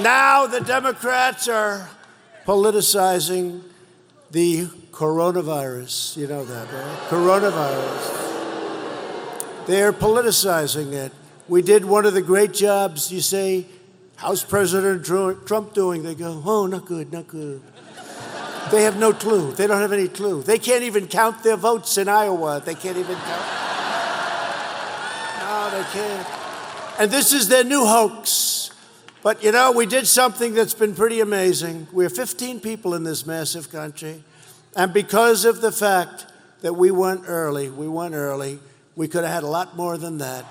Now the Democrats are politicizing the coronavirus. You know that, right? Coronavirus. They're politicizing it. We did one of the great jobs. You say, How's President Trump doing? They go, Oh, not good, not good. They have no clue. They don't have any clue. They can't even count their votes in Iowa. They can't even count. No, they can't. And this is their new hoax. But you know, we did something that's been pretty amazing. We're 15 people in this massive country. And because of the fact that we went early, we went early, we could have had a lot more than that.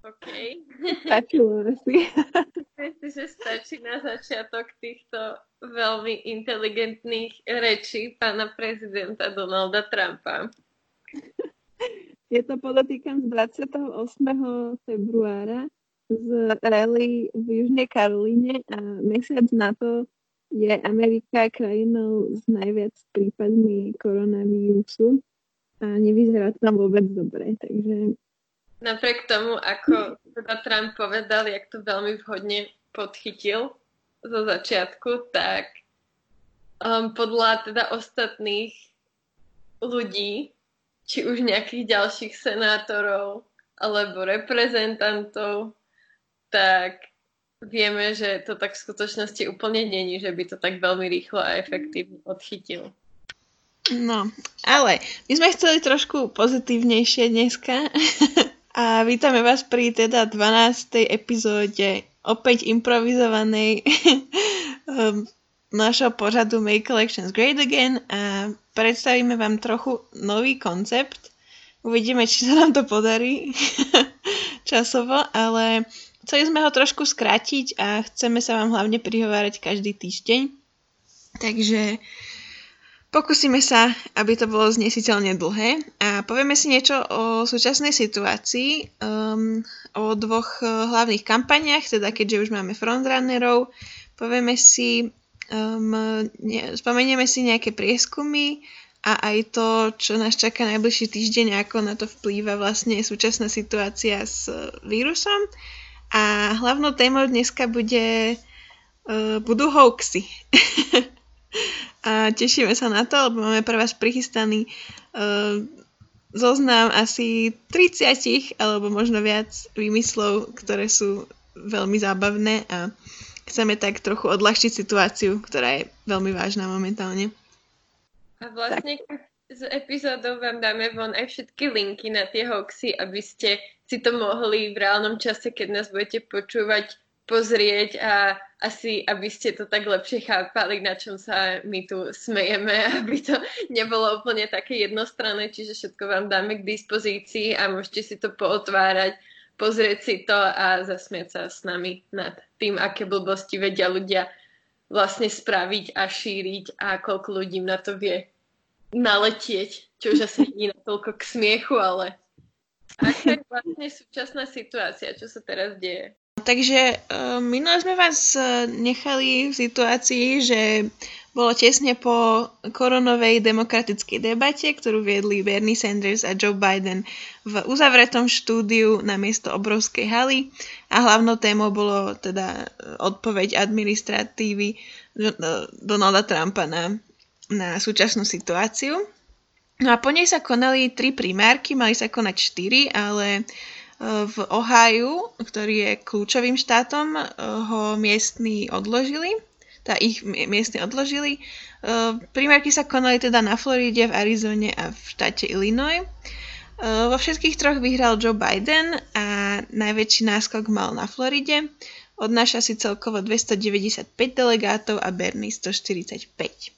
Okay. Stačilo. Myslím, že stačí na začiatok týchto veľmi inteligentných rečí pána prezidenta Donalda Trumpa. Je to podotýkam z 28. februára z rally v Južnej Karolíne a mesiac na to je Amerika krajinou s najviac prípadmi koronavírusu a nevyzerá to tam vôbec dobre, takže... Napriek tomu, ako teda Trump povedal, jak to veľmi vhodne podchytil zo začiatku, tak um, podľa teda ostatných ľudí, či už nejakých ďalších senátorov alebo reprezentantov, tak vieme, že to tak v skutočnosti úplne není, že by to tak veľmi rýchlo a efektívne odchytil. No, ale my sme chceli trošku pozitívnejšie dneska a vítame vás pri teda 12. epizóde opäť improvizovanej um, našho pořadu Make Collections Great Again a predstavíme vám trochu nový koncept. Uvidíme, či sa nám to podarí časovo, ale chceli sme ho trošku skrátiť a chceme sa vám hlavne prihovárať každý týždeň. Takže Pokúsime sa, aby to bolo znesiteľne dlhé a povieme si niečo o súčasnej situácii, um, o dvoch uh, hlavných kampaniach, teda keďže už máme frontrunnerov, povieme si, um, ne, spomenieme si nejaké prieskumy a aj to, čo nás čaká najbližší týždeň, ako na to vplýva vlastne súčasná situácia s uh, vírusom. A hlavnou témou dneska bude, uh, budú hoaxy. a tešíme sa na to, lebo máme pre vás prichystaný uh, zoznam asi 30 alebo možno viac výmyslov, ktoré sú veľmi zábavné a chceme tak trochu odľahčiť situáciu, ktorá je veľmi vážna momentálne. A vlastne tak. z epizódov vám dáme von aj všetky linky na tie hoxy, aby ste si to mohli v reálnom čase, keď nás budete počúvať, pozrieť a asi, aby ste to tak lepšie chápali, na čom sa my tu smejeme, aby to nebolo úplne také jednostranné, čiže všetko vám dáme k dispozícii a môžete si to pootvárať, pozrieť si to a zasmiať sa s nami nad tým, aké blbosti vedia ľudia vlastne spraviť a šíriť a koľko ľudí na to vie naletieť, čo už asi nie natoľko k smiechu, ale aká je vlastne súčasná situácia, čo sa teraz deje? Takže uh, minule sme vás uh, nechali v situácii, že bolo tesne po koronovej demokratickej debate, ktorú viedli Bernie Sanders a Joe Biden v uzavretom štúdiu na miesto obrovskej haly a hlavnou témou bolo teda odpoveď administratívy Donalda Trumpa na, na súčasnú situáciu. No a po nej sa konali tri primárky, mali sa konať štyri, ale uh, v Ohio, ktorý je kľúčovým štátom, eh, ho miestni odložili, tá ich miestni odložili. Eh, primárky sa konali teda na Floride, v Arizone a v štáte Illinois. Vo všetkých troch vyhral Joe Biden a najväčší náskok mal na Floride. Odnáša si celkovo 295 delegátov a Bernie 145.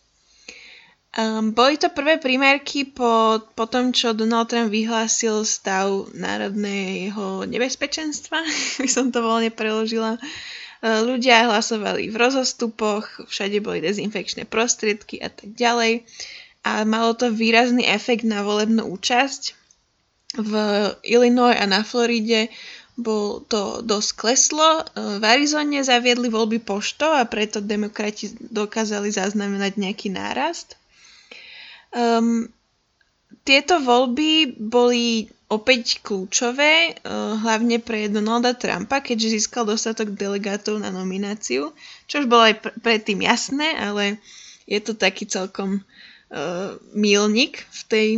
Um, boli to prvé primérky po, po tom, čo Donald Trump vyhlásil stav národného nebezpečenstva, by som to voľne preložila. Uh, ľudia hlasovali v rozostupoch, všade boli dezinfekčné prostriedky a tak ďalej. A malo to výrazný efekt na volebnú účasť. V Illinois a na Floride bol to dosť kleslo. V Arizone zaviedli voľby poštou a preto demokrati dokázali zaznamenať nejaký nárast. Um, tieto voľby boli opäť kľúčové, uh, hlavne pre Donalda Trumpa, keďže získal dostatok delegátov na nomináciu, čo už bolo aj pr- predtým jasné, ale je to taký celkom uh, milník v tej,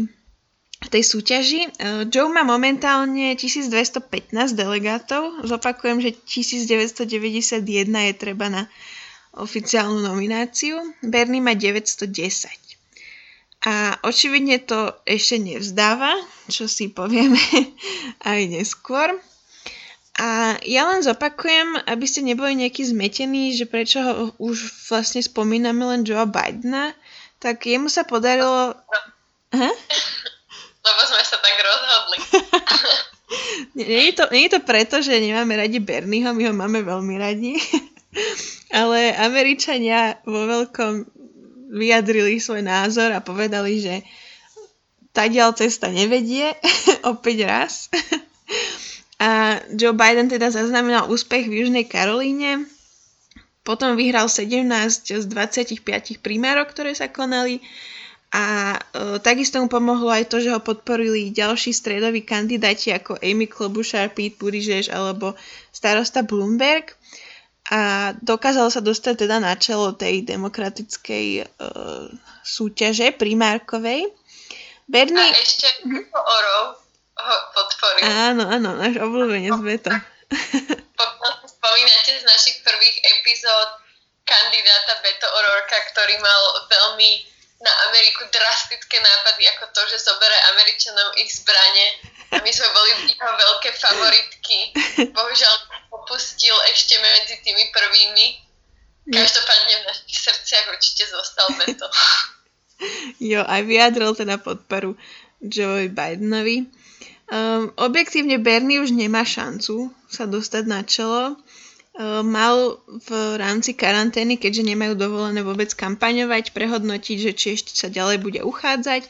v tej súťaži. Uh, Joe má momentálne 1215 delegátov, zopakujem, že 1991 je treba na oficiálnu nomináciu, Bernie má 910. A očividne to ešte nevzdáva, čo si povieme aj neskôr. A ja len zopakujem, aby ste neboli nejaký zmetení, že prečo ho už vlastne spomíname len Joe Bidena, tak jemu sa podarilo... Ha? Lebo sme sa tak rozhodli. nie, je to, nie je to preto, že nemáme radi Bernieho, my ho máme veľmi radi. Ale Američania vo veľkom vyjadrili svoj názor a povedali, že tadiaľ cesta nevedie, opäť raz. a Joe Biden teda zaznamenal úspech v Južnej Karolíne, potom vyhral 17 z 25 primárok, ktoré sa konali. A e, takisto mu pomohlo aj to, že ho podporili ďalší stredoví kandidáti ako Amy Klobuchar, Pete Buttigieg alebo starosta Bloomberg a dokázal sa dostať teda na čelo tej demokratickej uh, súťaže primárkovej. Bernie... A ešte mm-hmm. Orov ho podporil. Áno, áno, náš obľúbenec Beto. Spomínate z našich prvých epizód kandidáta Beto Ororka, ktorý mal veľmi na Ameriku drastické nápady, ako to, že zobere Američanom ich zbranie. A my sme boli jeho veľké favoritky. Bohužiaľ opustil ešte medzi tými prvými. Každopádne v našich srdciach určite zostal Beto. jo, aj vyjadril teda podporu Joe Bidenovi. Um, objektívne Bernie už nemá šancu sa dostať na čelo. Um, mal v rámci karantény, keďže nemajú dovolené vôbec kampaňovať, prehodnotiť, že či ešte sa ďalej bude uchádzať.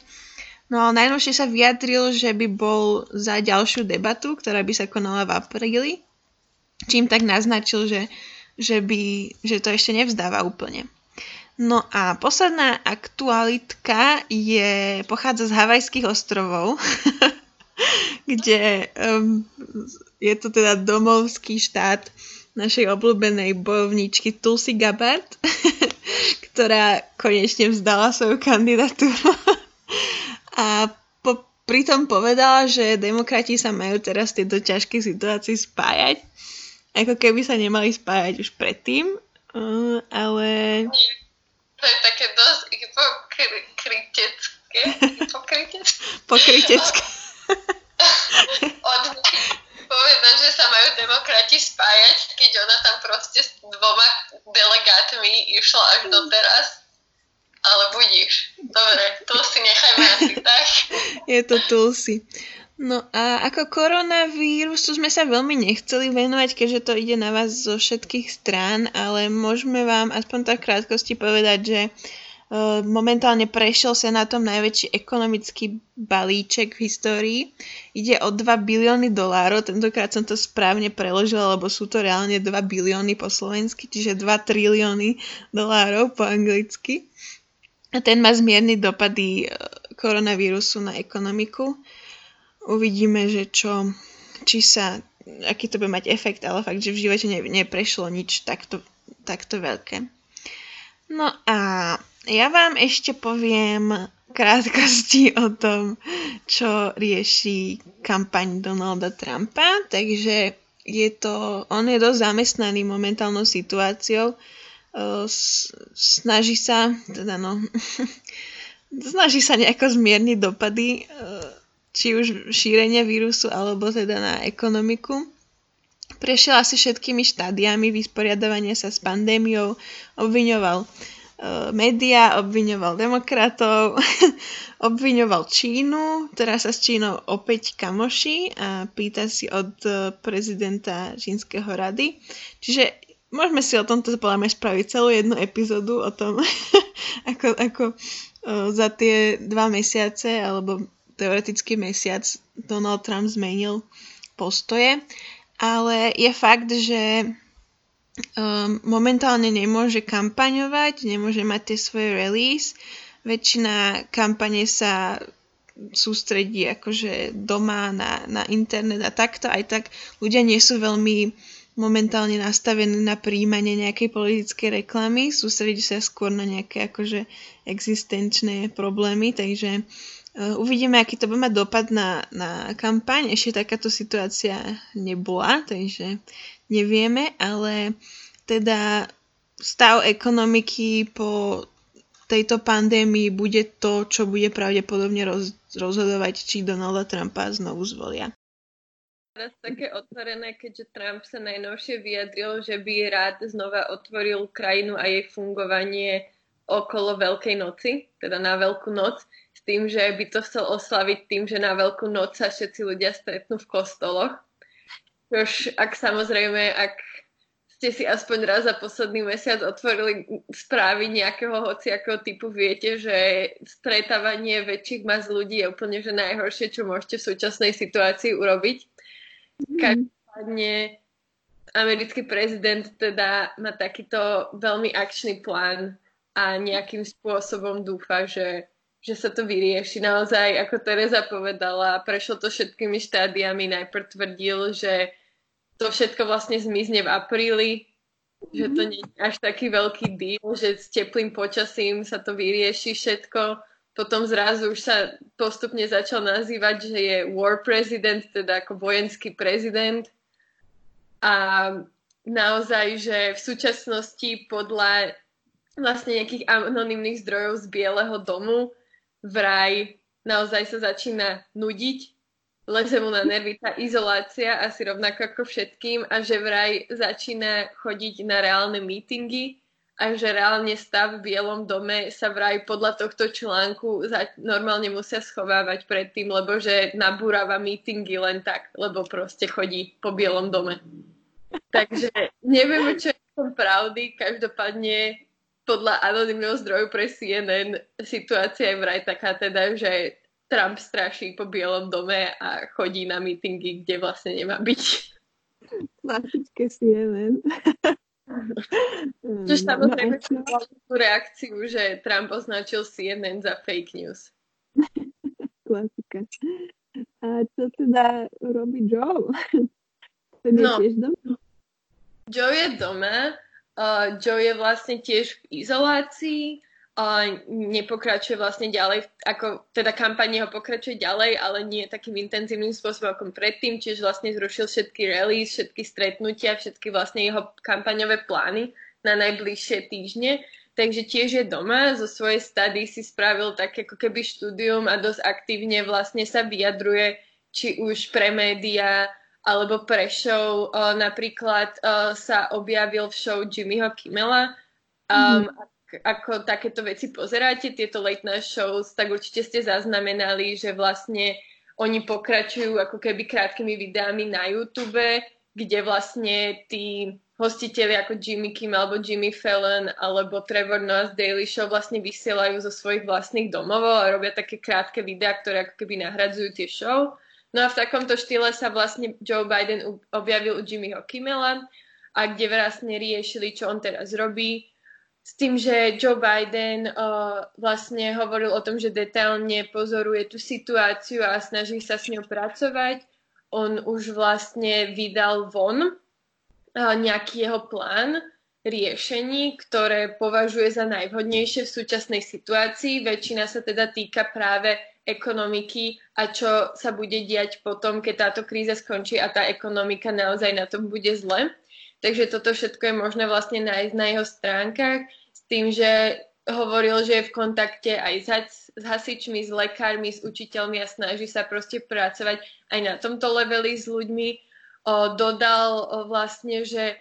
No ale najnovšie sa vyjadril, že by bol za ďalšiu debatu, ktorá by sa konala v apríli, čím tak naznačil, že, že, by, že to ešte nevzdáva úplne. No a posledná aktualitka je, pochádza z Havajských ostrovov, kde um, je to teda domovský štát našej obľúbenej bojovničky Tulsi Gabbard, ktorá konečne vzdala svoju kandidatúru. A po, pritom povedala, že demokrati sa majú teraz v tejto ťažkej situácii spájať. Ako keby sa nemali spájať už predtým, uh, ale... To je také dosť hypokritecké. Pokrytecké. Od povedať, že sa majú demokrati spájať, keď ona tam proste s dvoma delegátmi išla až doteraz. Ale budíš. Dobre, si nechajme asi tak. Je to Tulsi. No a ako koronavírusu sme sa veľmi nechceli venovať, keďže to ide na vás zo všetkých strán, ale môžeme vám aspoň tak krátkosti povedať, že Eh, momentálne prešiel Senátom najväčší ekonomický balíček v histórii. Ide o 2 bilióny dolárov, tentokrát som to správne preložila, lebo sú to reálne 2 bilióny po slovensky, čiže 2 trilióny dolárov po anglicky. A ten má zmierny dopady eh, koronavírusu na ekonomiku. Uvidíme, že čo, či sa, aký to bude mať efekt, ale fakt, že v živote ne, neprešlo nič takto, takto veľké. No a ja vám ešte poviem krátkosti o tom, čo rieši kampaň Donalda Trumpa. Takže je to, on je dosť zamestnaný momentálnou situáciou. Snaží sa, teda no, snaží sa nejako zmierniť dopady či už šírenia vírusu alebo teda na ekonomiku. Prešiel asi všetkými štádiami vysporiadavania sa s pandémiou, obviňoval média, obviňoval demokratov, obviňoval Čínu, teraz sa s Čínou opäť kamoší a pýta si od e, prezidenta Čínskeho rady. Čiže môžeme si o tomto podľa spraviť celú jednu epizódu o tom, ako, ako e, za tie dva mesiace, alebo teoreticky mesiac Donald Trump zmenil postoje. Ale je fakt, že um, momentálne nemôže kampaňovať, nemôže mať tie svoje release. Väčšina kampane sa sústredí akože doma na, na internet a takto, aj tak ľudia nie sú veľmi momentálne nastavený na príjmanie nejakej politickej reklamy, sústredí sa skôr na nejaké akože existenčné problémy, takže uvidíme, aký to bude mať dopad na, na kampaň. Ešte takáto situácia nebola, takže nevieme, ale teda stav ekonomiky po tejto pandémii bude to, čo bude pravdepodobne roz, rozhodovať, či Donalda Trumpa znovu zvolia teraz také otvorené, keďže Trump sa najnovšie vyjadril, že by rád znova otvoril krajinu a jej fungovanie okolo Veľkej noci, teda na Veľkú noc, tým, že by to chcel oslaviť tým, že na Veľkú noc sa všetci ľudia stretnú v kostoloch. Už ak samozrejme, ak ste si aspoň raz za posledný mesiac otvorili správy nejakého hociakého typu, viete, že stretávanie väčších mas ľudí je úplne že najhoršie, čo môžete v súčasnej situácii urobiť. Mhm. Každopádne americký prezident teda má takýto veľmi akčný plán a nejakým spôsobom dúfa, že, že sa to vyrieši. Naozaj, ako Teresa povedala, prešlo to všetkými štádiami. Najprv tvrdil, že to všetko vlastne zmizne v apríli, mm-hmm. že to mhm. nie je až taký veľký deal, že s teplým počasím sa to vyrieši všetko potom zrazu už sa postupne začal nazývať, že je war president, teda ako vojenský prezident. A naozaj, že v súčasnosti podľa vlastne nejakých anonimných zdrojov z Bieleho domu vraj naozaj sa začína nudiť, leze mu na nervy tá izolácia asi rovnako ako všetkým a že vraj začína chodiť na reálne mítingy a že reálne stav v Bielom dome sa vraj podľa tohto článku normálne musia schovávať pred tým, lebo že nabúrava mítingy len tak, lebo proste chodí po Bielom dome. Takže neviem, čo je tom pravdy, každopádne podľa anonimného zdroju pre CNN situácia je vraj taká teda, že Trump straší po Bielom dome a chodí na mítingy, kde vlastne nemá byť. Klasické CNN. Čo samozrejme no, tú reakciu, že Trump označil CNN za fake news. Klasika. A čo teda robí Joe? Ten je no, tiež doma? Joe je doma. Uh, Joe je vlastne tiež v izolácii nepokračuje vlastne ďalej, ako teda kampaň ho pokračuje ďalej, ale nie takým intenzívnym spôsobom ako predtým, čiže vlastne zrušil všetky rallies, všetky stretnutia, všetky vlastne jeho kampaňové plány na najbližšie týždne. Takže tiež je doma, zo svojej stady si spravil také ako keby štúdium a dosť aktívne vlastne sa vyjadruje, či už pre médiá, alebo pre show. napríklad sa objavil v show Jimmyho Kimmela um, mm-hmm ako takéto veci pozeráte, tieto late night shows, tak určite ste zaznamenali, že vlastne oni pokračujú ako keby krátkými videami na YouTube, kde vlastne tí hostiteľi ako Jimmy Kim alebo Jimmy Fallon alebo Trevor Noah z Daily Show vlastne vysielajú zo svojich vlastných domov a robia také krátke videá, ktoré ako keby nahradzujú tie show. No a v takomto štýle sa vlastne Joe Biden objavil u Jimmyho Kimmela a kde vlastne riešili, čo on teraz robí, s tým, že Joe Biden uh, vlastne hovoril o tom, že detailne pozoruje tú situáciu a snaží sa s ňou pracovať. On už vlastne vydal von uh, nejaký jeho plán riešení, ktoré považuje za najvhodnejšie v súčasnej situácii. Väčšina sa teda týka práve ekonomiky a čo sa bude diať potom, keď táto kríza skončí a tá ekonomika naozaj na tom bude zle. Takže toto všetko je možné vlastne nájsť na jeho stránkach s tým, že hovoril, že je v kontakte aj s, hasičmi, s lekármi, s učiteľmi a snaží sa proste pracovať aj na tomto leveli s ľuďmi. O, dodal o, vlastne, že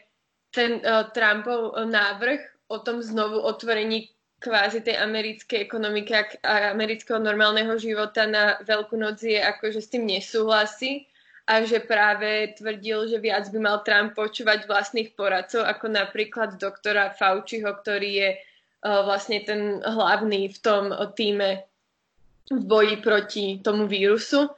ten o, Trumpov návrh o tom znovu otvorení kvázi tej americkej ekonomiky a amerického normálneho života na Veľkú noc je ako, že s tým nesúhlasí a že práve tvrdil, že viac by mal Trump počúvať vlastných poradcov, ako napríklad doktora Fauciho, ktorý je uh, vlastne ten hlavný v tom týme v boji proti tomu vírusu.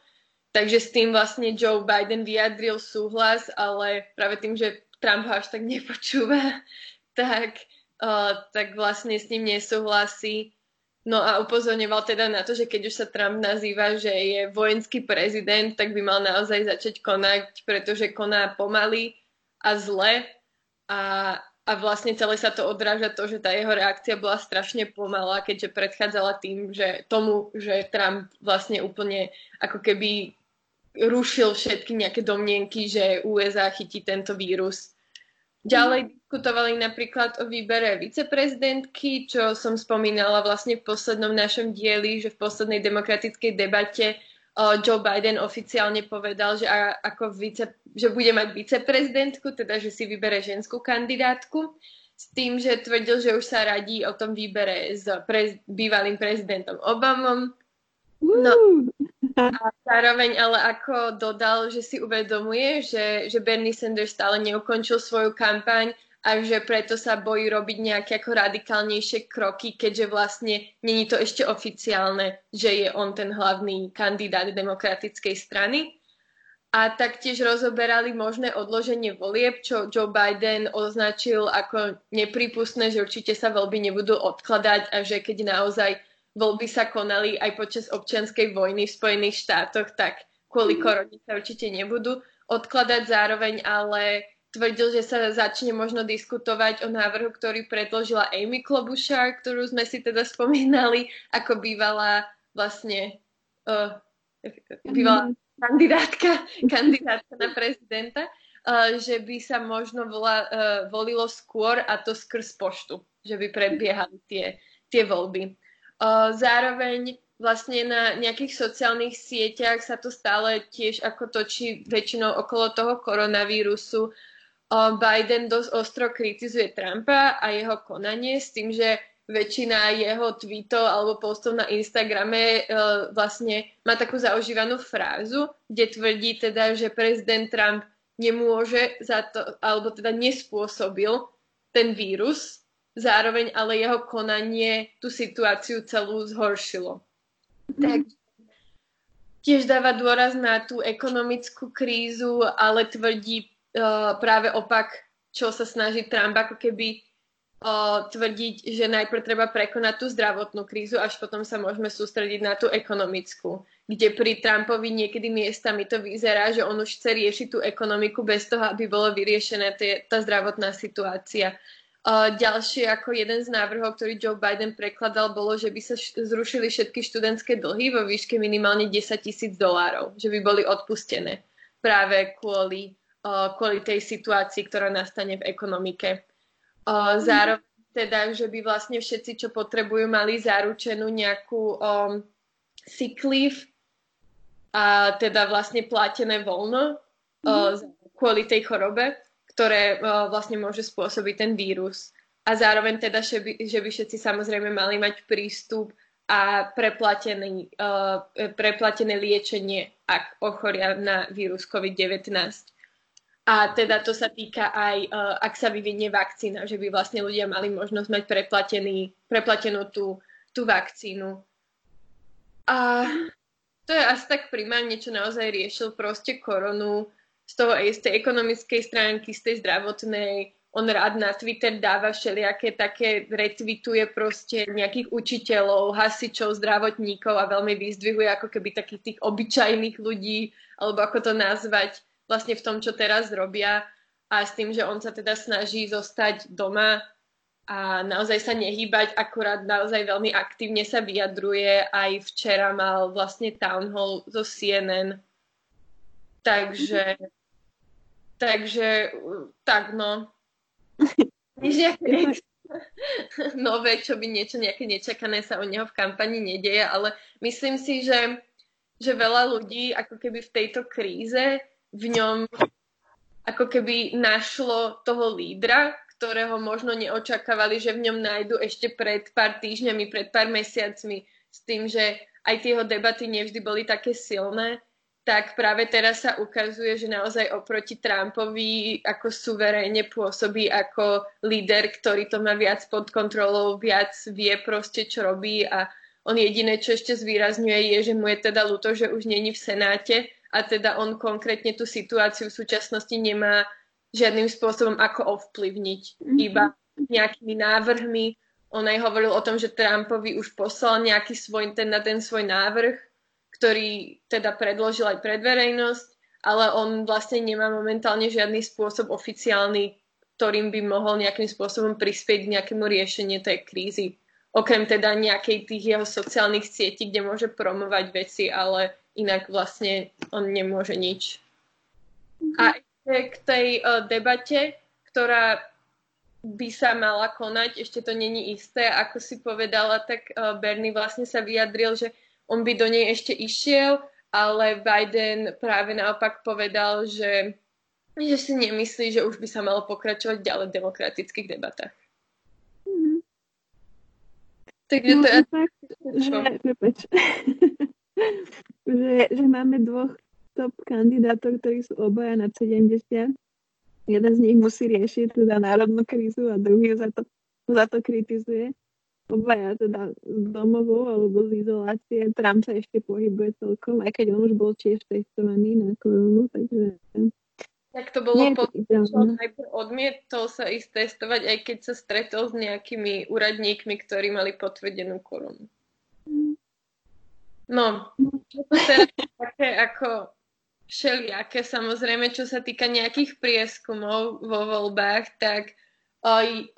Takže s tým vlastne Joe Biden vyjadril súhlas, ale práve tým, že Trump ho až tak nepočúva, tak, tak vlastne s ním nesúhlasí No a upozorňoval teda na to, že keď už sa Trump nazýva, že je vojenský prezident, tak by mal naozaj začať konať, pretože koná pomaly a zle a, a vlastne celé sa to odráža to, že tá jeho reakcia bola strašne pomalá, keďže predchádzala tým, že tomu, že Trump vlastne úplne ako keby rušil všetky nejaké domnienky, že USA chytí tento vírus. Ďalej diskutovali napríklad o výbere viceprezidentky, čo som spomínala vlastne v poslednom našom dieli, že v poslednej demokratickej debate Joe Biden oficiálne povedal, že, ako vice, že bude mať viceprezidentku, teda že si vybere ženskú kandidátku, s tým, že tvrdil, že už sa radí o tom výbere s pre, bývalým prezidentom Obamom. No, a zároveň ale ako dodal, že si uvedomuje, že, že Bernie Sanders stále neukončil svoju kampaň a že preto sa bojí robiť nejaké ako radikálnejšie kroky, keďže vlastne není to ešte oficiálne, že je on ten hlavný kandidát demokratickej strany. A taktiež rozoberali možné odloženie volieb, čo Joe Biden označil ako nepripustné, že určite sa voľby nebudú odkladať a že keď naozaj voľby sa konali aj počas občianskej vojny v Spojených štátoch, tak kvôli mhm. korone sa určite nebudú odkladať zároveň, ale tvrdil, že sa začne možno diskutovať o návrhu, ktorý predložila Amy Klobuchar, ktorú sme si teda spomínali, ako bývala vlastne uh, bývala mhm. kandidátka, kandidátka na prezidenta, uh, že by sa možno vola, uh, volilo skôr a to skrz poštu, že by prebiehali tie, tie voľby. Zároveň vlastne na nejakých sociálnych sieťach sa to stále tiež ako točí väčšinou okolo toho koronavírusu. Biden dosť ostro kritizuje Trumpa a jeho konanie s tým, že väčšina jeho tweetov alebo postov na Instagrame vlastne má takú zaužívanú frázu, kde tvrdí teda, že prezident Trump nemôže za to, alebo teda nespôsobil ten vírus, zároveň ale jeho konanie tú situáciu celú zhoršilo. Mm. Tak tiež dáva dôraz na tú ekonomickú krízu, ale tvrdí uh, práve opak, čo sa snaží Trump ako keby uh, tvrdiť, že najprv treba prekonať tú zdravotnú krízu, až potom sa môžeme sústrediť na tú ekonomickú. Kde pri Trumpovi niekedy miestami to vyzerá, že on už chce riešiť tú ekonomiku bez toho, aby bolo vyriešené tá zdravotná situácia. Ďalšie ako jeden z návrhov, ktorý Joe Biden prekladal, bolo, že by sa zrušili všetky študentské dlhy vo výške minimálne 10 tisíc dolárov, že by boli odpustené práve kvôli, kvôli tej situácii, ktorá nastane v ekonomike. Zároveň teda, že by vlastne všetci, čo potrebujú, mali zaručenú nejakú um, sick leave a teda vlastne platené voľno uh, kvôli tej chorobe ktoré uh, vlastne môže spôsobiť ten vírus. A zároveň teda, že by, že by všetci samozrejme mali mať prístup a preplatený, uh, preplatené liečenie, ak ochoria na vírus COVID-19. A teda to sa týka aj, uh, ak sa vyvinie vakcína, že by vlastne ľudia mali možnosť mať preplatený, preplatenú tú, tú vakcínu. A to je asi tak primárne, čo naozaj riešil proste koronu z toho aj z tej ekonomickej stránky, z tej zdravotnej. On rád na Twitter dáva všelijaké také, retweetuje proste nejakých učiteľov, hasičov, zdravotníkov a veľmi vyzdvihuje ako keby takých tých obyčajných ľudí, alebo ako to nazvať, vlastne v tom, čo teraz robia. A s tým, že on sa teda snaží zostať doma a naozaj sa nehýbať, akurát naozaj veľmi aktívne sa vyjadruje. Aj včera mal vlastne town hall zo CNN, Takže, takže tak no. Nič nejaké nové, čo by niečo nejaké nečakané sa o neho v kampani nedieje, ale myslím si, že, že veľa ľudí ako keby v tejto kríze v ňom ako keby našlo toho lídra, ktorého možno neočakávali, že v ňom nájdu ešte pred pár týždňami, pred pár mesiacmi, s tým, že aj tie jeho debaty nevždy boli také silné, tak práve teraz sa ukazuje, že naozaj oproti Trumpovi ako suverénne pôsobí ako líder, ktorý to má viac pod kontrolou, viac vie proste, čo robí a on jediné, čo ešte zvýrazňuje, je, že mu je teda ľúto, že už není v Senáte a teda on konkrétne tú situáciu v súčasnosti nemá žiadnym spôsobom ako ovplyvniť. Mm-hmm. Iba nejakými návrhmi on aj hovoril o tom, že Trumpovi už poslal nejaký svoj, ten, na ten svoj návrh, ktorý teda predložil aj pred verejnosť, ale on vlastne nemá momentálne žiadny spôsob oficiálny, ktorým by mohol nejakým spôsobom prispieť k nejakému riešeniu tej krízy. Okrem teda nejakej tých jeho sociálnych sietí, kde môže promovať veci, ale inak vlastne on nemôže nič. A ešte k tej uh, debate, ktorá by sa mala konať, ešte to není isté, ako si povedala, tak uh, Bernie vlastne sa vyjadril, že on by do nej ešte išiel, ale Biden práve naopak povedal, že, že si nemyslí, že už by sa malo pokračovať ďalej v demokratických debatách. Mm-hmm. Takže to je... Tak, že, že, že máme dvoch top kandidátov, ktorí sú obaja nad 70. Jeden z nich musí riešiť teda národnú krízu a druhý za to, za to kritizuje obaja teda z domovou alebo z izolácie. Trump sa ešte pohybuje celkom, aj keď on už bol tiež testovaný na koronu, takže... Tak to bolo po tom, najprv odmietol sa ísť testovať, aj keď sa stretol s nejakými úradníkmi, ktorí mali potvrdenú koronu. No, to teraz také ako všelijaké, samozrejme, čo sa týka nejakých prieskumov vo voľbách, tak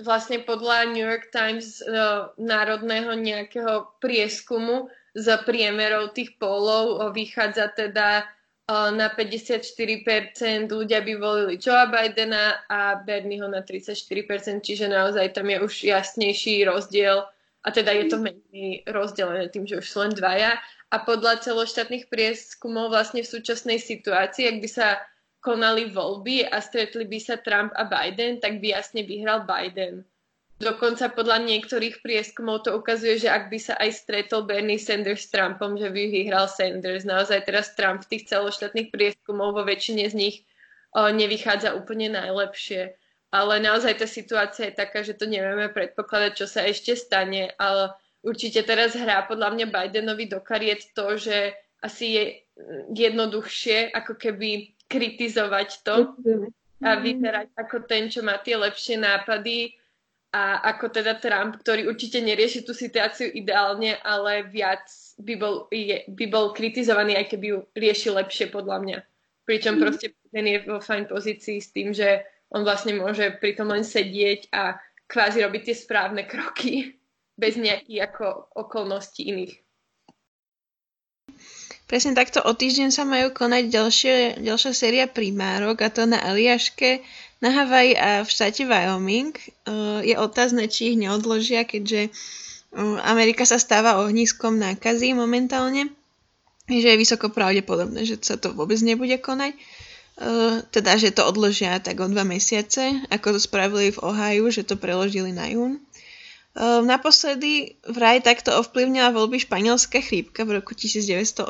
vlastne podľa New York Times uh, národného nejakého prieskumu za priemerov tých polov uh, vychádza teda uh, na 54% ľudia by volili Joea Bidena a Bernieho na 34%, čiže naozaj tam je už jasnejší rozdiel a teda je to menej rozdelené tým, že už sú len dvaja. A podľa celoštátnych prieskumov vlastne v súčasnej situácii, ak by sa konali voľby a stretli by sa Trump a Biden, tak by jasne vyhral Biden. Dokonca podľa niektorých prieskumov to ukazuje, že ak by sa aj stretol Bernie Sanders s Trumpom, že by vyhral Sanders. Naozaj teraz Trump v tých celoštátnych prieskumov vo väčšine z nich o, nevychádza úplne najlepšie. Ale naozaj tá situácia je taká, že to nevieme predpokladať, čo sa ešte stane. Ale určite teraz hrá podľa mňa Bidenovi do kariet to, že asi je jednoduchšie ako keby kritizovať to a mhm. vyzerať ako ten, čo má tie lepšie nápady a ako teda Trump, ktorý určite nerieši tú situáciu ideálne, ale viac by bol, je, by bol kritizovaný, aj keby ju riešil lepšie podľa mňa. Pričom mm. proste ten je vo fajn pozícii s tým, že on vlastne môže pri tom len sedieť a kvázi robiť tie správne kroky bez nejakých ako okolností iných. Presne takto o týždeň sa majú konať ďalšie, ďalšia séria primárok a to na Eliaške, na Havaji a v štáte Wyoming. Uh, je otázne, či ich neodložia, keďže uh, Amerika sa stáva ohniskom nákazy momentálne, že je vysoko pravdepodobné, že sa to vôbec nebude konať. Uh, teda, že to odložia tak o dva mesiace, ako to spravili v Ohio, že to preložili na jún. Ehm, naposledy vraj takto ovplyvnila voľby španielská chrípka v roku 1918.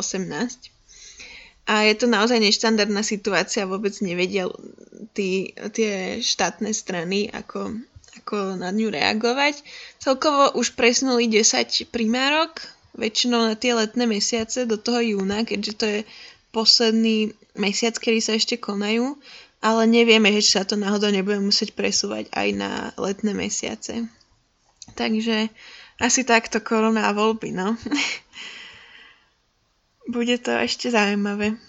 A je to naozaj neštandardná situácia, vôbec nevedia tí, tie štátne strany, ako, ako na ňu reagovať. Celkovo už presnuli 10 primárok, väčšinou na tie letné mesiace do toho júna, keďže to je posledný mesiac, kedy sa ešte konajú, ale nevieme, že sa to náhodou nebude musieť presúvať aj na letné mesiace. Takže asi takto korona a voľby, no. Bude to ešte zaujímavé.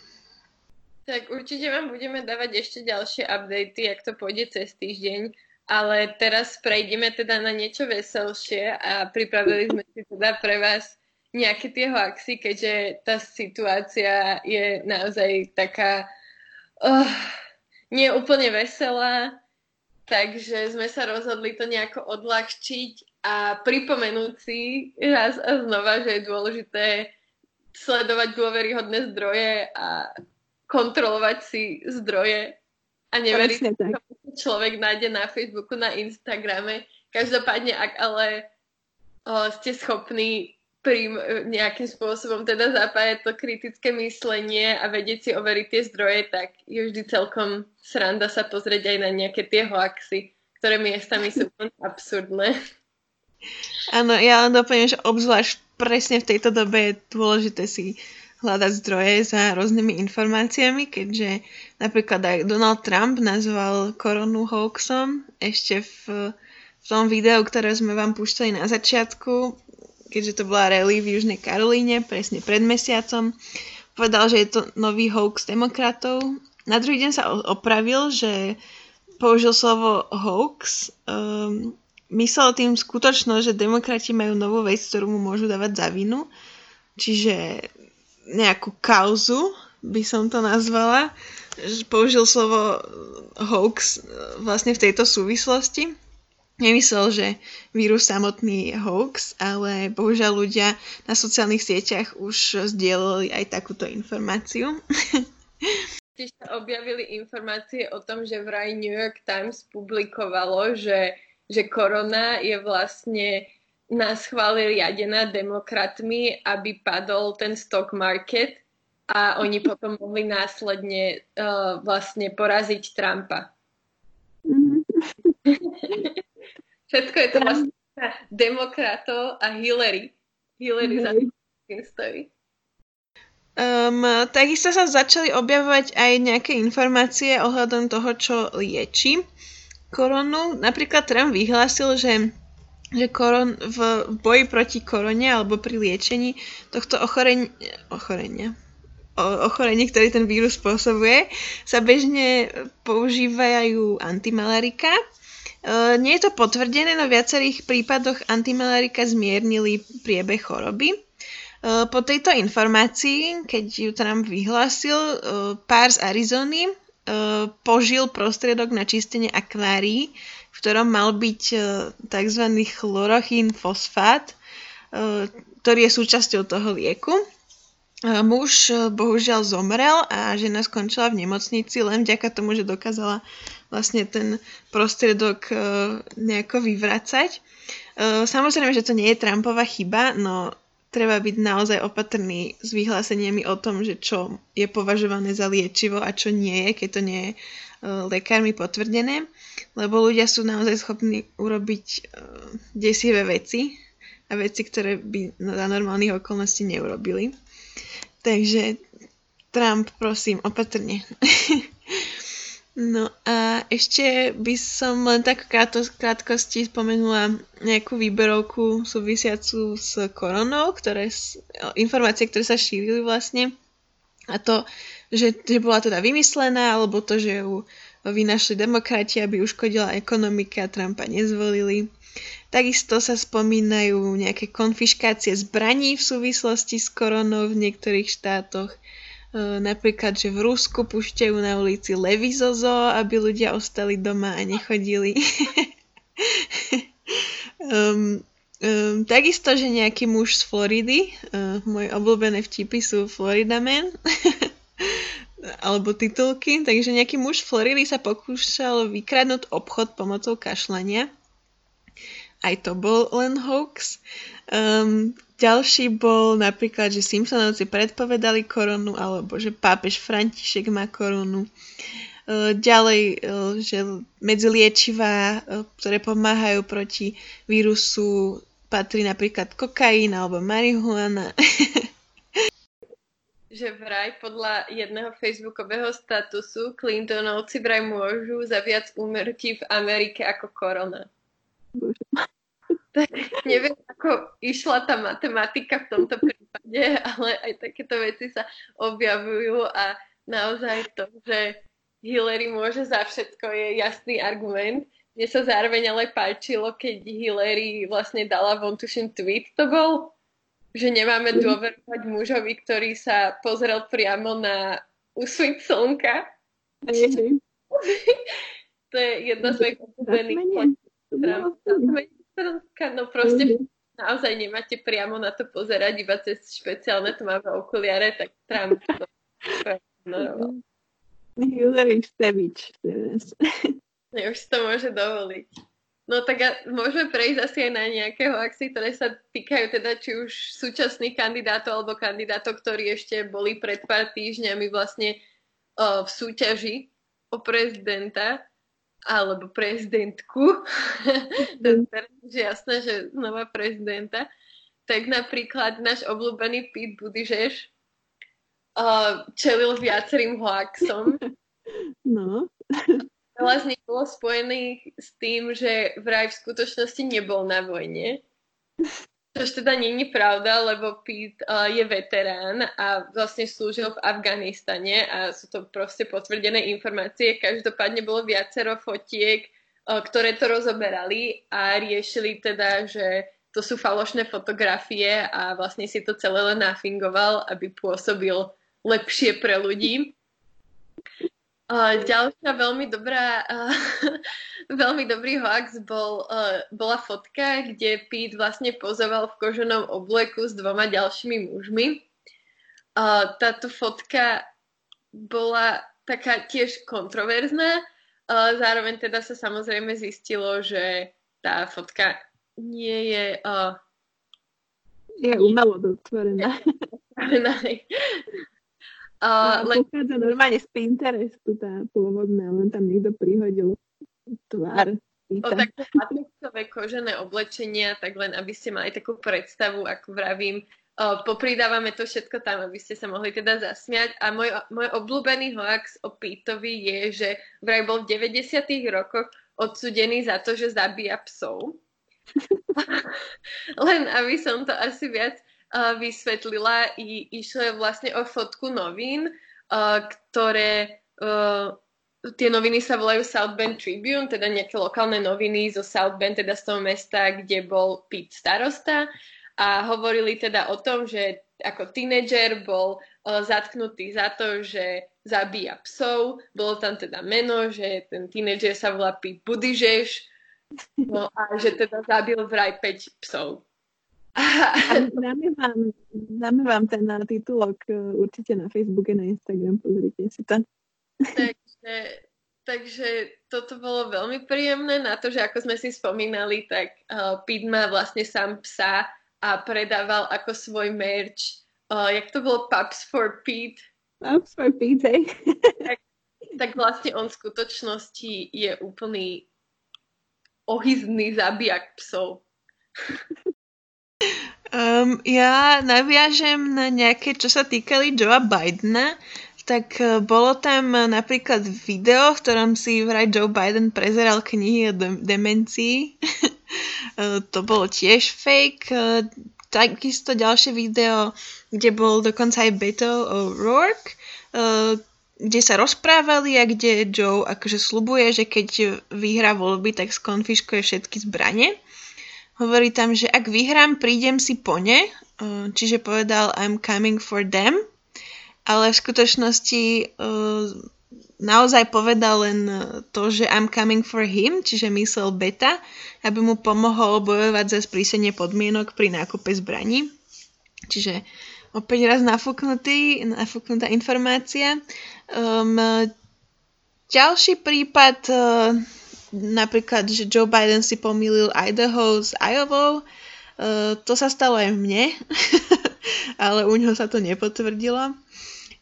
Tak určite vám budeme dávať ešte ďalšie updaty, ak to pôjde cez týždeň, ale teraz prejdeme teda na niečo veselšie a pripravili sme si teda pre vás nejaké tie hoaxy, keďže tá situácia je naozaj taká uh, nie veselá, takže sme sa rozhodli to nejako odľahčiť a pripomenúť si raz a znova, že je dôležité sledovať dôveryhodné zdroje a kontrolovať si zdroje a neveriť, čo človek nájde na Facebooku, na Instagrame. Každopádne, ak ale o, ste schopní pri nejakým spôsobom teda zapájať to kritické myslenie a vedieť si overiť tie zdroje, tak je vždy celkom sranda sa pozrieť aj na nejaké tie hoaxy, ktoré miestami sú absurdné. Áno, ja len doplním, že obzvlášť presne v tejto dobe je dôležité si hľadať zdroje za rôznymi informáciami, keďže napríklad aj Donald Trump nazval koronu hoaxom ešte v, v tom videu, ktoré sme vám púšťali na začiatku, keďže to bola rally v Južnej Karolíne, presne pred mesiacom, povedal, že je to nový hoax demokratov. Na druhý deň sa opravil, že použil slovo hoax. Um, myslel tým skutočno, že demokrati majú novú vec, ktorú mu môžu dávať za vinu. Čiže nejakú kauzu, by som to nazvala. Použil slovo hoax vlastne v tejto súvislosti. Nemyslel, že vírus samotný je hoax, ale bohužiaľ ľudia na sociálnych sieťach už zdieľali aj takúto informáciu. Tiež sa objavili informácie o tom, že vraj New York Times publikovalo, že, že korona je vlastne na schvále riadená demokratmi, aby padol ten stock market a oni potom mohli následne uh, vlastne poraziť Trumpa. Mm-hmm. Všetko je to vlastne demokratov a Hillary. Hillary mm-hmm. za tým stojí. Um, takisto sa začali objavovať aj nejaké informácie ohľadom toho, čo lieči koronu. Napríklad Trump vyhlásil, že, že koron, v boji proti korone alebo pri liečení tohto ochorenia, ochorenia ochorenie, ktorý ten vírus spôsobuje, sa bežne používajú antimalarika. E, nie je to potvrdené, no v viacerých prípadoch antimalarika zmiernili priebeh choroby. E, po tejto informácii, keď ju Trump vyhlásil, e, pár z Arizony požil prostriedok na čistenie akvárií, v ktorom mal byť tzv. chlorochín fosfát, ktorý je súčasťou toho lieku. Muž e, bohužiaľ zomrel a žena skončila v nemocnici len vďaka tomu, že dokázala vlastne ten prostriedok e, nejako vyvracať. E, samozrejme, že to nie je Trumpova chyba, no treba byť naozaj opatrný s vyhláseniami o tom, že čo je považované za liečivo a čo nie je, keď to nie je lekármi potvrdené, lebo ľudia sú naozaj schopní urobiť desivé veci a veci, ktoré by za normálnych okolností neurobili. Takže Trump, prosím, opatrne. no a ešte by som len tak krátko, krátkosti spomenula nejakú výberovku súvisiacu s koronou, ktoré, informácie, ktoré sa šírili vlastne. A to, že, že bola teda vymyslená, alebo to, že ju vynašli demokrati, aby uškodila ekonomika Trumpa nezvolili. Takisto sa spomínajú nejaké konfiškácie zbraní v súvislosti s koronou v niektorých štátoch. E, napríklad, že v Rusku pušťajú na ulici Levizozo, aby ľudia ostali doma a nechodili. um, um, takisto, že nejaký muž z Floridy, uh, moje obľúbené vtipy sú Florida Man, alebo titulky, takže nejaký muž z Floridy sa pokúšal vykradnúť obchod pomocou kašlania aj to bol len hoax. Um, ďalší bol napríklad, že Simpsonovci predpovedali koronu, alebo že pápež František má koronu. Uh, ďalej, uh, že medzi liečivá, uh, ktoré pomáhajú proti vírusu, patrí napríklad kokain alebo marihuana. že vraj podľa jedného facebookového statusu Clintonovci vraj môžu za viac úmrtí v Amerike ako korona. Tak neviem, ako išla tá matematika v tomto prípade, ale aj takéto veci sa objavujú a naozaj to, že Hillary môže za všetko, je jasný argument. Mne sa zároveň ale páčilo, keď Hillary vlastne dala von tuším tweet to bol, že nemáme mhm. dôverovať mužovi, ktorý sa pozrel priamo na úsvit slnka. to je jedna z mojich obľúbených no proste naozaj nemáte priamo na to pozerať iba cez špeciálne tmavé okuliare, tak Trump to ignoroval. Hillary Stevič. Už si to môže dovoliť. No tak a môžeme prejsť asi aj na nejaké hoaxy, ktoré sa týkajú teda či už súčasných kandidátov alebo kandidátov, ktorí ešte boli pred pár týždňami vlastne uh, v súťaži o prezidenta alebo prezidentku, teraz je jasné, že znova prezidenta, tak napríklad náš obľúbený Pete Buttigieg uh, čelil viacerým hoaxom. No. veľa z nich bolo spojených s tým, že vraj v skutočnosti nebol na vojne. Čož teda není pravda, lebo Pete uh, je veterán a vlastne slúžil v Afganistane a sú to proste potvrdené informácie. Každopádne bolo viacero fotiek, uh, ktoré to rozoberali a riešili teda, že to sú falošné fotografie a vlastne si to celé len nafingoval, aby pôsobil lepšie pre ľudí. Uh, ďalšia veľmi dobrá, uh, veľmi dobrý hoax bol, uh, bola fotka, kde Pete vlastne pozoval v koženom obleku s dvoma ďalšími mužmi. Uh, táto fotka bola taká tiež kontroverzná. Uh, zároveň teda sa samozrejme zistilo, že tá fotka nie je... Uh, je umelo dotvorená. Uh, len... Pochádza normálne z Pinterestu tá pôvodná, len tam niekto prihodil tvár. O také matrixové kožené oblečenia, tak len aby ste mali takú predstavu, ako vravím, uh, popridávame to všetko tam, aby ste sa mohli teda zasmiať. A môj, môj obľúbený hoax o Pítovi je, že vraj bol v 90 rokoch odsudený za to, že zabíja psov. len aby som to asi viac vysvetlila. I, išlo vlastne o fotku novín, ktoré... Uh, tie noviny sa volajú South Bend Tribune, teda nejaké lokálne noviny zo South Bend, teda z toho mesta, kde bol Pete starosta. A hovorili teda o tom, že ako tínedžer bol uh, zatknutý za to, že zabíja psov. Bolo tam teda meno, že ten tínedžer sa volá Pete Budižeš. No a že teda zabil vraj 5 psov. Dáme vám, dáme vám ten titulok e, určite na Facebooke, na Instagram, pozrite si to. Takže, takže toto bolo veľmi príjemné na to, že ako sme si spomínali, tak uh, Pete má vlastne sám psa a predával ako svoj merch, uh, jak to bolo Pups for Pete. Pups for Pete, hej. tak, tak vlastne on v skutočnosti je úplný ohyzný zabijak psov. Um, ja naviažem na nejaké, čo sa týkali Joea Bidena, tak uh, bolo tam uh, napríklad video, v ktorom si vraj Joe Biden prezeral knihy o de- demencii. uh, to bolo tiež fake. Takisto ďalšie video, kde bol dokonca aj Beto O'Rourke, kde sa rozprávali a kde Joe akože slubuje, že keď vyhrá voľby, tak skonfiškuje všetky zbranie. Hovorí tam, že ak vyhrám, prídem si po ne, čiže povedal I'm coming for them, ale v skutočnosti naozaj povedal len to, že I'm coming for him, čiže myslel beta, aby mu pomohol bojovať za sprísenie podmienok pri nákupe zbraní. Čiže opäť raz nafúknutý, nafúknutá informácia. Um, ďalší prípad napríklad, že Joe Biden si pomýlil Idaho s Iowa, uh, to sa stalo aj mne, ale u neho sa to nepotvrdilo.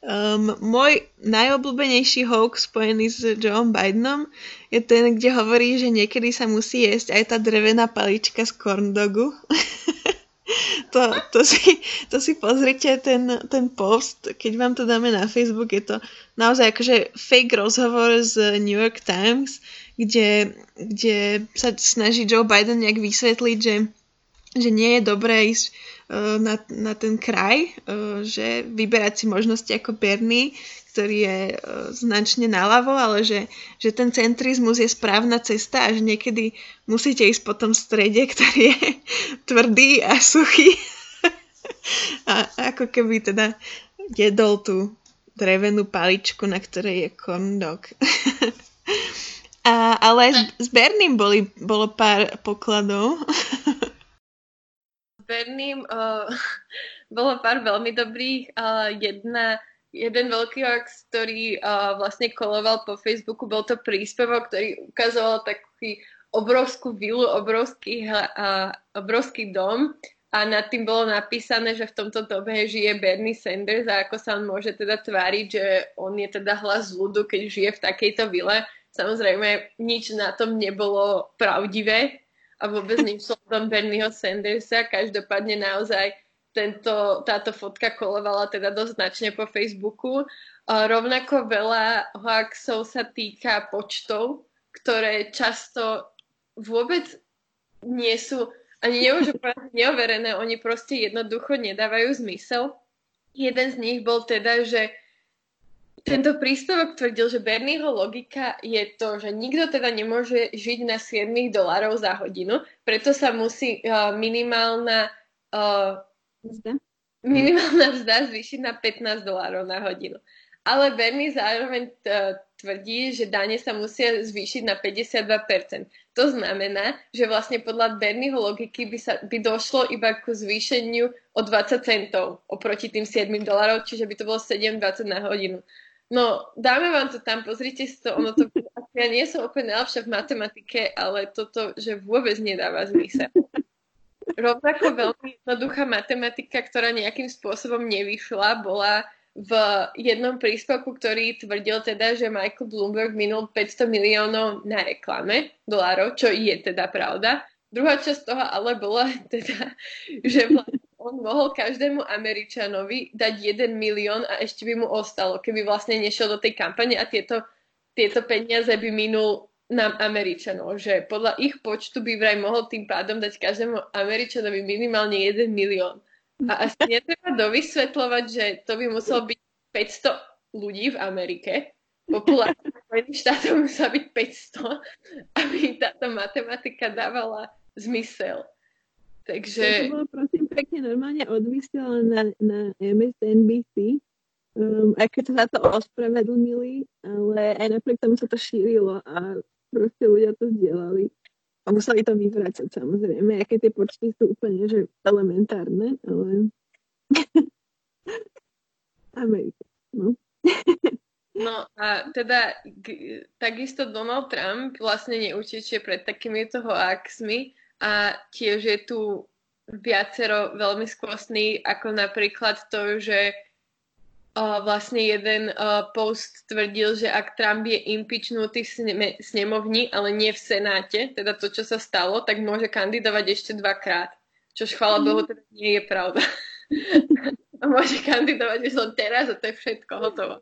Um, môj najobľúbenejší hoax spojený s Joe Bidenom je ten, kde hovorí, že niekedy sa musí jesť aj tá drevená palička z corn dogu. to, to, si, to si pozrite ten, ten post, keď vám to dáme na Facebook, je to naozaj akože fake rozhovor z New York Times, kde, kde sa snaží Joe Biden nejak vysvetliť, že, že nie je dobré ísť uh, na, na ten kraj, uh, že vyberať si možnosti ako Bernie, ktorý je uh, značne naľavo, ale že, že ten centrizmus je správna cesta a že niekedy musíte ísť po tom strede, ktorý je tvrdý a suchý. a ako keby teda jedol tú drevenú paličku, na ktorej je corn. A, ale s, s Berným boli, bolo pár pokladov. S Berným uh, bolo pár veľmi dobrých. Uh, jedna, jeden veľký hoax, ktorý uh, vlastne koloval po Facebooku, bol to príspevok, ktorý ukazoval taký obrovskú vilu, obrovský, uh, obrovský dom. A nad tým bolo napísané, že v tomto dobe žije Bernie Sanders a ako sa on môže teda tváriť, že on je teda hlas ľudu, keď žije v takejto vile. Samozrejme, nič na tom nebolo pravdivé a vôbec nič som Bernieho Sandersa. Každopádne naozaj tento, táto fotka kolovala teda dosť značne po Facebooku. Rovnako veľa hoaxov sa týka počtov, ktoré často vôbec nie sú ani nemôžu povedať neoverené, oni proste jednoducho nedávajú zmysel. Jeden z nich bol teda, že tento príspevok tvrdil, že Bernieho logika je to, že nikto teda nemôže žiť na 7 dolárov za hodinu, preto sa musí uh, minimálna uh, Zda? minimálna vzda zvýšiť na 15 dolárov na hodinu. Ale Bernie zároveň tvrdí, že dane sa musia zvýšiť na 52%. To znamená, že vlastne podľa Bernieho logiky by, sa, by došlo iba ku zvýšeniu o 20 centov oproti tým 7 dolárov, čiže by to bolo 7,20 na hodinu. No, dáme vám to tam, pozrite si to, ono to, ja nie som úplne najlepšia v matematike, ale toto, že vôbec nedáva zmysel. Rovnako veľmi jednoduchá matematika, ktorá nejakým spôsobom nevyšla, bola v jednom príspevku, ktorý tvrdil teda, že Michael Bloomberg minul 500 miliónov na reklame dolárov, čo je teda pravda. Druhá časť toho ale bola teda, že on mohol každému Američanovi dať 1 milión a ešte by mu ostalo, keby vlastne nešiel do tej kampane a tieto, tieto peniaze by minul nám Američanov, že podľa ich počtu by vraj mohol tým pádom dať každému Američanovi minimálne 1 milión. A asi netreba dovysvetľovať, že to by muselo byť 500 ľudí v Amerike. Populácia Spojených štátov musela byť 500, aby táto matematika dávala zmysel. Takže... To bolo prosím pekne normálne odvysielané na, na MSNBC, um, keď sa to ospravedlnili, ale aj napriek tomu sa to šírilo a proste ľudia to zdieľali. A museli to vyvrácať samozrejme, aké tie počty sú úplne že elementárne, ale Amerika, no. No a teda g- takisto Donald Trump vlastne neutečie pred takýmito hoaxmi a tiež je tu viacero veľmi skvostných, ako napríklad to, že vlastne jeden post tvrdil, že ak Trump je impeachnutý v snemovni, ale nie v Senáte, teda to, čo sa stalo, tak môže kandidovať ešte dvakrát. Čož chvála Bohu teda nie je pravda. môže kandidovať už len teraz a to je všetko hotovo.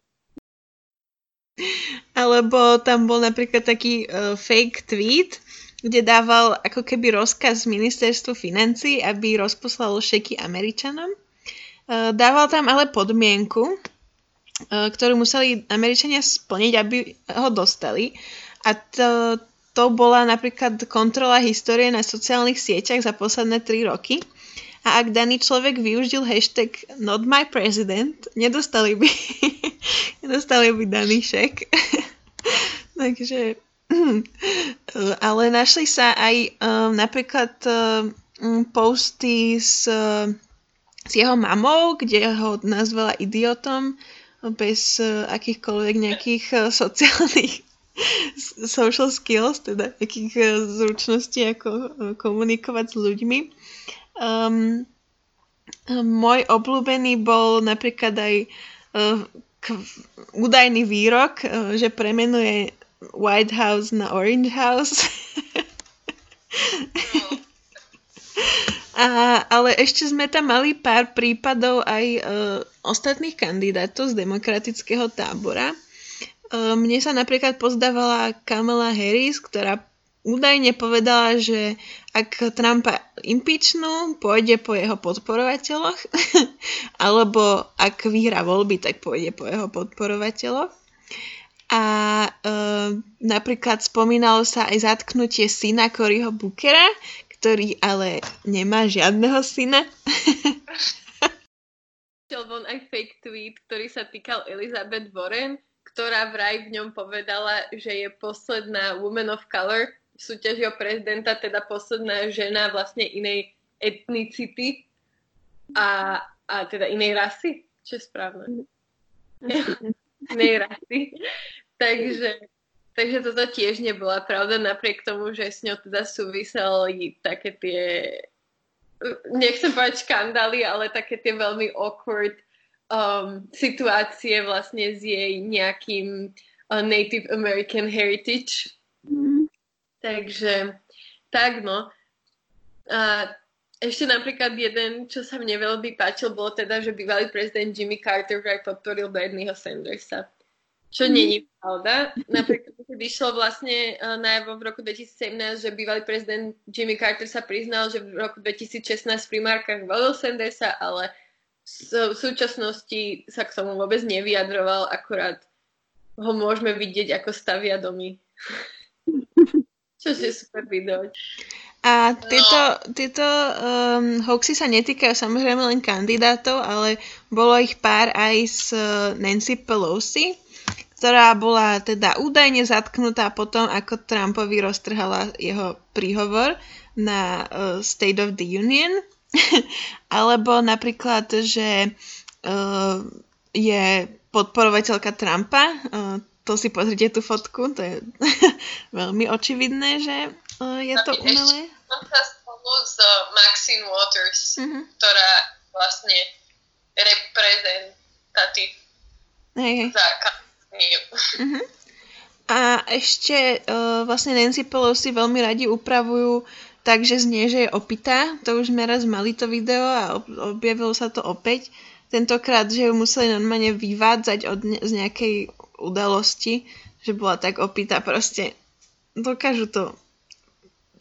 Alebo tam bol napríklad taký uh, fake tweet, kde dával ako keby rozkaz ministerstvu financí, aby rozposlalo šeky Američanom. Eh, dával tam ale podmienku, eh, ktorú museli Američania splniť, aby ho dostali. A to, to bola napríklad kontrola histórie na sociálnych sieťach za posledné 3 roky. A ak daný človek využil hashtag not my president, nedostali by, nedostali by daný šek. Takže, ale našli sa aj um, napríklad um, posty s s jeho mamou, kde ho nazvala idiotom bez uh, akýchkoľvek nejakých uh, sociálnych social skills, teda nejakých uh, zručností, ako komunikovať s ľuďmi. Um, môj obľúbený bol napríklad aj uh, k, údajný výrok, uh, že premenuje White House na Orange House. A, ale ešte sme tam mali pár prípadov aj e, ostatných kandidátov z demokratického tábora. E, mne sa napríklad pozdávala Kamala Harris, ktorá údajne povedala, že ak Trumpa impeachnú, pôjde po jeho podporovateľoch, alebo ak vyhrá voľby, tak pôjde po jeho podporovateľoch. A e, napríklad spomínalo sa aj zatknutie syna Coryho Bookera, ktorý ale nemá žiadneho syna. Von aj fake tweet, ktorý sa týkal Elizabeth Warren, ktorá vraj v ňom povedala, že je posledná woman of color v súťaži o prezidenta, teda posledná žena vlastne inej etnicity a, a teda inej rasy, čo je správne. inej rasy. Takže Takže toto tiež nebola pravda, napriek tomu, že s ňou teda súviseli také tie, nechcem povedať škandály, ale také tie veľmi awkward um, situácie vlastne s jej nejakým uh, Native American heritage. Mm. Takže tak no. A ešte napríklad jeden, čo sa mne veľmi páčil, bolo teda, že bývalý prezident Jimmy Carter aj podporil Bernieho Sandersa. Čo mm. není pravda. Napríklad, vyšlo vlastne uh, najavo v roku 2017, že bývalý prezident Jimmy Carter sa priznal, že v roku 2016 v primárkach volil Sandersa, ale v, súčasnosti sa k tomu vôbec nevyjadroval, akorát ho môžeme vidieť, ako stavia domy. Čo je super video. A tieto, no. tieto um, hoaxy sa netýkajú samozrejme len kandidátov, ale bolo ich pár aj s uh, Nancy Pelosi, ktorá bola teda údajne zatknutá potom, ako Trumpovi roztrhala jeho príhovor na uh, State of the Union. Alebo napríklad, že uh, je podporovateľka Trumpa. Uh, to si pozrite tú fotku, to je veľmi očividné, že je to umelé s Maxine Waters, mm-hmm. ktorá vlastne reprezentatív hey, hey. za Mm-hmm. A ešte uh, vlastne Nancy Pelosi veľmi radi upravujú takže znie, že je opitá. To už sme raz mali to video a objavilo sa to opäť. Tentokrát, že ju museli normálne vyvádzať od ne- z nejakej udalosti, že bola tak opitá. Proste dokážu to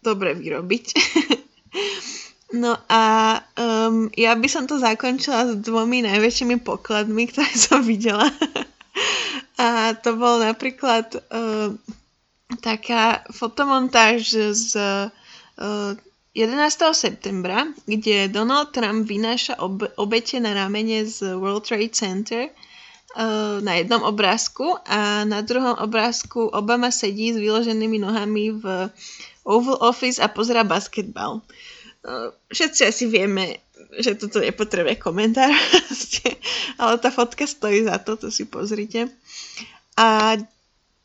dobre vyrobiť. no a um, ja by som to zakončila s dvomi najväčšími pokladmi, ktoré som videla. a to bol napríklad uh, taká fotomontáž z uh, 11. septembra, kde Donald Trump vynáša ob- obete na ramene z World Trade Center uh, na jednom obrázku a na druhom obrázku Obama sedí s vyloženými nohami v Oval Office a pozera basketbal. No, všetci asi vieme, že toto nepotrebuje komentár, ale tá fotka stojí za to, to si pozrite. A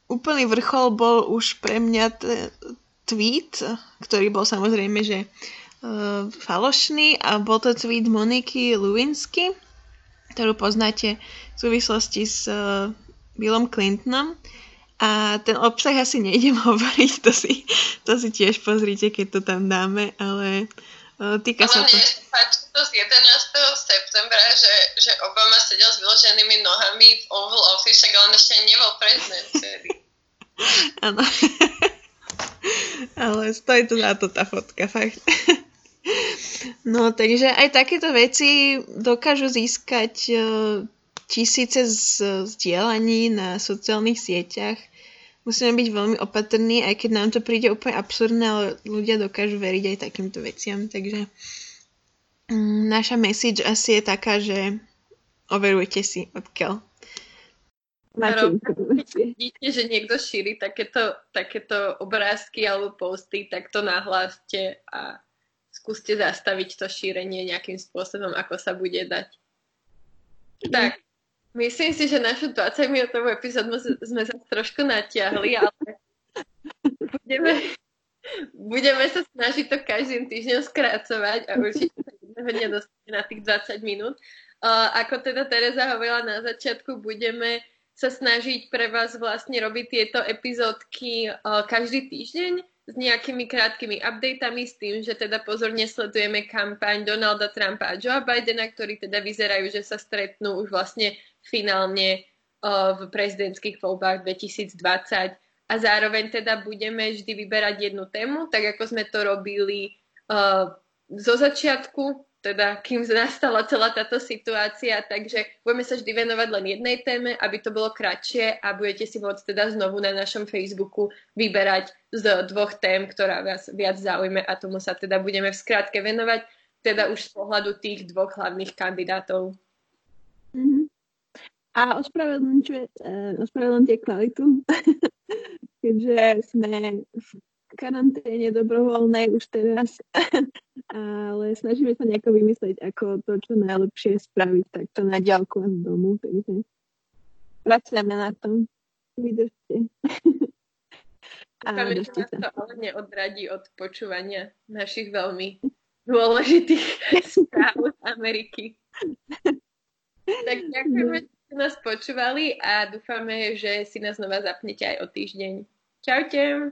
úplný vrchol bol už pre mňa t- tweet, ktorý bol samozrejme, že uh, falošný a bol to tweet Moniky Lewinsky, ktorú poznáte v súvislosti s uh, Billom Clintonom. A ten obsah asi nejdem hovoriť, to si, to si tiež pozrite, keď to tam dáme, ale uh, týka ale sa to... Páči to z 11. septembra, že, že Obama sedel s vyloženými nohami v Oval Office, ale on ešte nebol prezident Áno. ale stojí to za to tá fotka, fakt. no, takže aj takéto veci dokážu získať uh, tisíce zdieľaní na sociálnych sieťach. Musíme byť veľmi opatrní, aj keď nám to príde úplne absurdné, ale ľudia dokážu veriť aj takýmto veciam. Takže mm, naša message asi je taká, že overujte si odkiaľ. Vidíte, že niekto šíri takéto, takéto obrázky alebo posty, tak to nahláste a skúste zastaviť to šírenie nejakým spôsobom, ako sa bude dať. Tak, Myslím si, že našu 20-minútovú epizódu sme sa trošku natiahli, ale budeme, budeme sa snažiť to každým týždňom skrácovať a určite sa jedného dňa dostane na tých 20 minút. Ako teda Teresa hovorila na začiatku, budeme sa snažiť pre vás vlastne robiť tieto epizódky každý týždeň s nejakými krátkými updatami, s tým, že teda pozorne sledujeme kampaň Donalda Trumpa a Joea Bidena, ktorí teda vyzerajú, že sa stretnú už vlastne finálne v prezidentských voľbách 2020 a zároveň teda budeme vždy vyberať jednu tému, tak ako sme to robili zo začiatku, teda kým nastala celá táto situácia, takže budeme sa vždy venovať len jednej téme, aby to bolo kratšie a budete si môcť teda znovu na našom Facebooku vyberať z dvoch tém, ktorá vás viac zaujme a tomu sa teda budeme v skratke venovať, teda už z pohľadu tých dvoch hlavných kandidátov. Mm-hmm. A ospravedlňujem tie kvalitu, keďže sme v karanténe dobrovoľnej už teraz, ale snažíme sa nejako vymyslieť, ako to čo najlepšie spraviť takto na ďalku a z domu, takže pracujeme na tom. Vydržte. a Dúfame, že nás to ale neodradí od počúvania našich veľmi dôležitých správ z Ameriky. Tak ďakujeme, nás počúvali a dúfame, že si nás znova zapnete aj o týždeň. Čaute.